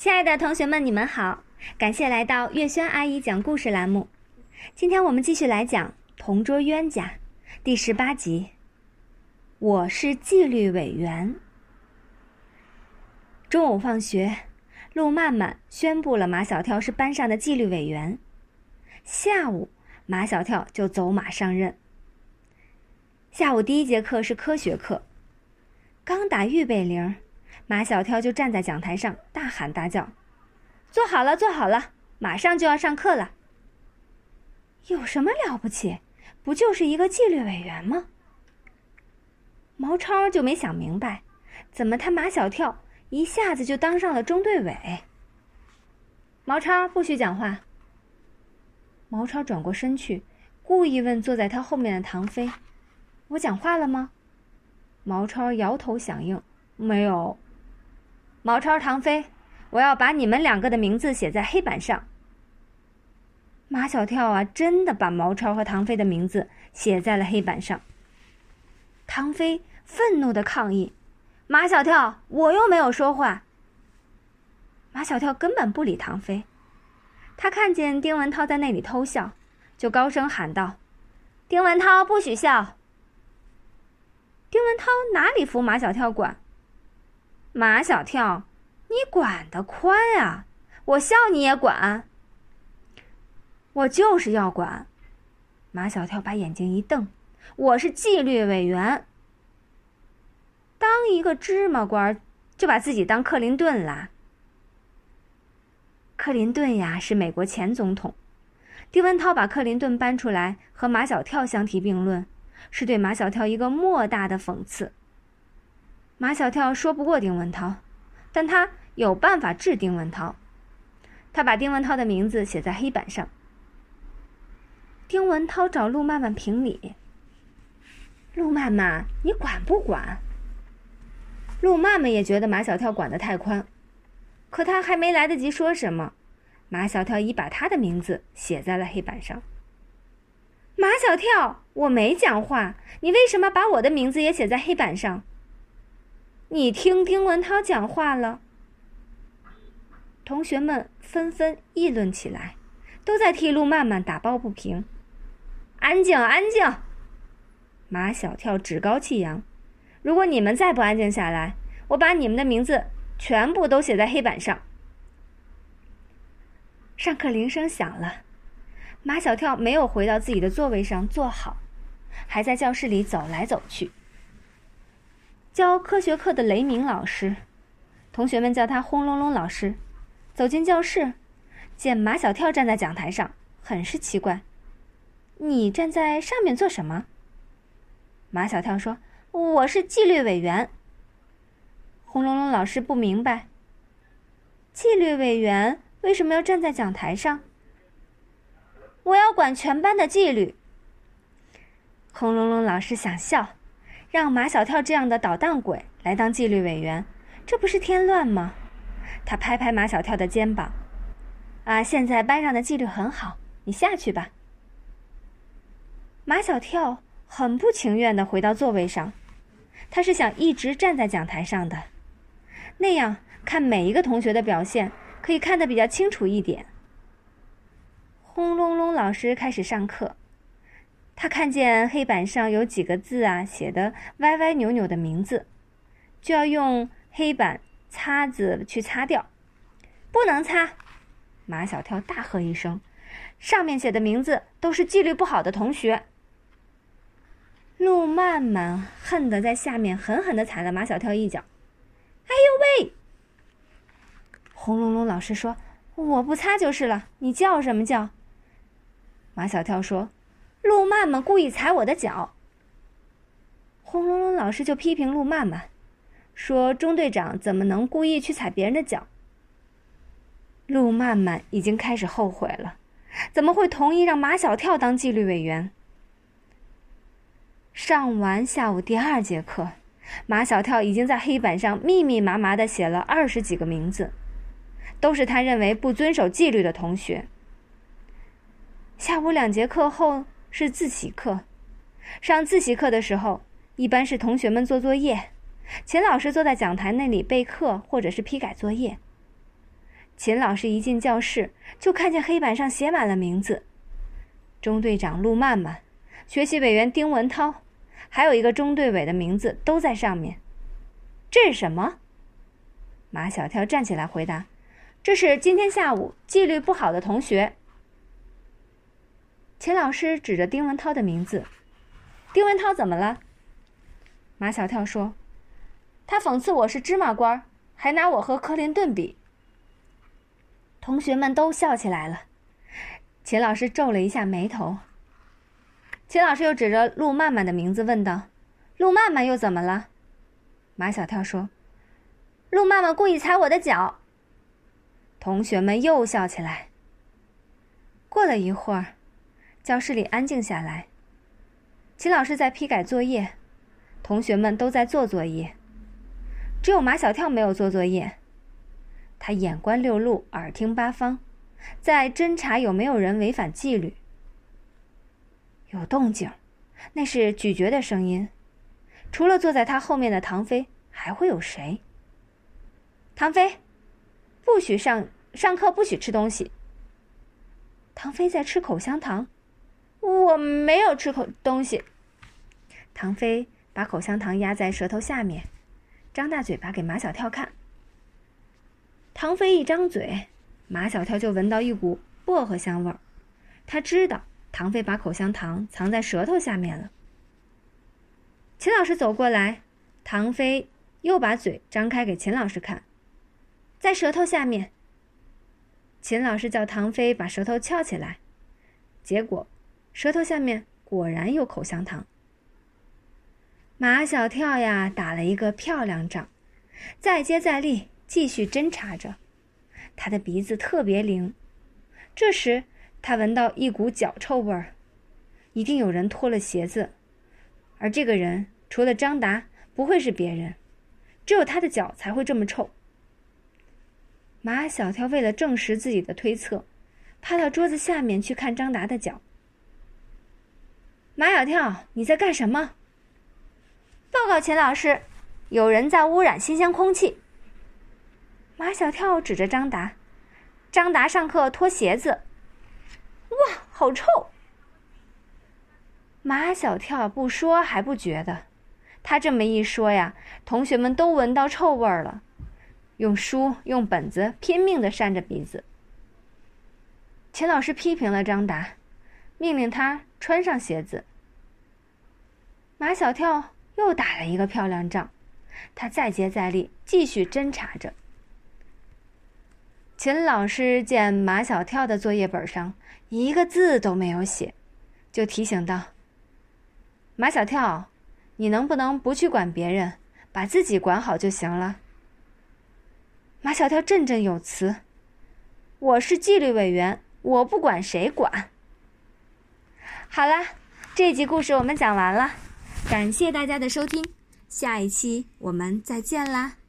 亲爱的同学们，你们好！感谢来到月轩阿姨讲故事栏目。今天我们继续来讲《同桌冤家》第十八集。我是纪律委员。中午放学，陆曼曼宣布了马小跳是班上的纪律委员。下午，马小跳就走马上任。下午第一节课是科学课，刚打预备铃。马小跳就站在讲台上大喊大叫：“坐好了，坐好了，马上就要上课了。”有什么了不起？不就是一个纪律委员吗？毛超就没想明白，怎么他马小跳一下子就当上了中队委？毛超不许讲话。毛超转过身去，故意问坐在他后面的唐飞：“我讲话了吗？”毛超摇头响应：“没有。”毛超、唐飞，我要把你们两个的名字写在黑板上。马小跳啊，真的把毛超和唐飞的名字写在了黑板上。唐飞愤怒的抗议：“马小跳，我又没有说话。”马小跳根本不理唐飞，他看见丁文涛在那里偷笑，就高声喊道：“丁文涛，不许笑！”丁文涛哪里服马小跳管？马小跳，你管得宽啊！我笑你也管，我就是要管。马小跳把眼睛一瞪：“我是纪律委员，当一个芝麻官就把自己当克林顿啦。”克林顿呀，是美国前总统。丁文涛把克林顿搬出来和马小跳相提并论，是对马小跳一个莫大的讽刺。马小跳说不过丁文涛，但他有办法治丁文涛。他把丁文涛的名字写在黑板上。丁文涛找陆曼曼评理。陆曼曼，你管不管？陆曼曼也觉得马小跳管得太宽，可他还没来得及说什么，马小跳已把他的名字写在了黑板上。马小跳，我没讲话，你为什么把我的名字也写在黑板上？你听丁文涛讲话了。同学们纷纷议论起来，都在替陆曼曼打抱不平。安静，安静！马小跳趾高气扬：“如果你们再不安静下来，我把你们的名字全部都写在黑板上。”上课铃声响了，马小跳没有回到自己的座位上坐好，还在教室里走来走去。教科学课的雷鸣老师，同学们叫他“轰隆隆老师”。走进教室，见马小跳站在讲台上，很是奇怪：“你站在上面做什么？”马小跳说：“我是纪律委员。”轰隆隆老师不明白：“纪律委员为什么要站在讲台上？”“我要管全班的纪律。”轰隆隆老师想笑。让马小跳这样的捣蛋鬼来当纪律委员，这不是添乱吗？他拍拍马小跳的肩膀：“啊，现在班上的纪律很好，你下去吧。”马小跳很不情愿的回到座位上，他是想一直站在讲台上的，那样看每一个同学的表现可以看得比较清楚一点。轰隆隆，老师开始上课。他看见黑板上有几个字啊，写的歪歪扭扭的名字，就要用黑板擦子去擦掉，不能擦！马小跳大喝一声：“上面写的名字都是纪律不好的同学。”陆曼曼恨得在下面狠狠的踩了马小跳一脚。“哎呦喂！”轰隆隆老师说：“我不擦就是了，你叫什么叫？”马小跳说。陆曼曼故意踩我的脚。轰隆隆老师就批评陆曼曼，说：“中队长怎么能故意去踩别人的脚？”陆曼曼已经开始后悔了，怎么会同意让马小跳当纪律委员？上完下午第二节课，马小跳已经在黑板上密密麻麻的写了二十几个名字，都是他认为不遵守纪律的同学。下午两节课后。是自习课，上自习课的时候，一般是同学们做作业，秦老师坐在讲台那里备课或者是批改作业。秦老师一进教室，就看见黑板上写满了名字：中队长陆曼曼、学习委员丁文涛，还有一个中队委的名字都在上面。这是什么？马小跳站起来回答：“这是今天下午纪律不好的同学。”秦老师指着丁文涛的名字：“丁文涛怎么了？”马小跳说：“他讽刺我是芝麻官，还拿我和克林顿比。”同学们都笑起来了。秦老师皱了一下眉头。秦老师又指着陆曼曼的名字问道：“陆曼曼又怎么了？”马小跳说。陆曼曼故意踩我的脚。同学们又笑起来。过了一会儿，教室里安静下来。秦老师在批改作业，同学们都在做作业，只有马小跳没有做作业。他眼观六路，耳听八方，在侦查有没有人违反纪律。有动静，那是咀嚼的声音。除了坐在他后面的唐飞，还会有谁？唐飞，不许上上课，不许吃东西。唐飞在吃口香糖，我没有吃口东西。唐飞把口香糖压在舌头下面，张大嘴巴给马小跳看。唐飞一张嘴，马小跳就闻到一股薄荷香味儿，他知道唐飞把口香糖藏在舌头下面了。秦老师走过来，唐飞又把嘴张开给秦老师看。在舌头下面。秦老师叫唐飞把舌头翘起来，结果，舌头下面果然有口香糖。马小跳呀，打了一个漂亮仗，再接再厉，继续侦查着。他的鼻子特别灵，这时他闻到一股脚臭味儿，一定有人脱了鞋子，而这个人除了张达，不会是别人，只有他的脚才会这么臭。马小跳为了证实自己的推测，趴到桌子下面去看张达的脚。马小跳，你在干什么？报告秦老师，有人在污染新鲜空气。马小跳指着张达，张达上课脱鞋子，哇，好臭！马小跳不说还不觉得，他这么一说呀，同学们都闻到臭味儿了。用书、用本子拼命的扇着鼻子。秦老师批评了张达，命令他穿上鞋子。马小跳又打了一个漂亮仗，他再接再厉，继续侦查着。秦老师见马小跳的作业本上一个字都没有写，就提醒道：“马小跳，你能不能不去管别人，把自己管好就行了？”马小跳振振有词：“我是纪律委员，我不管谁管。”好了，这集故事我们讲完了，感谢大家的收听，下一期我们再见啦。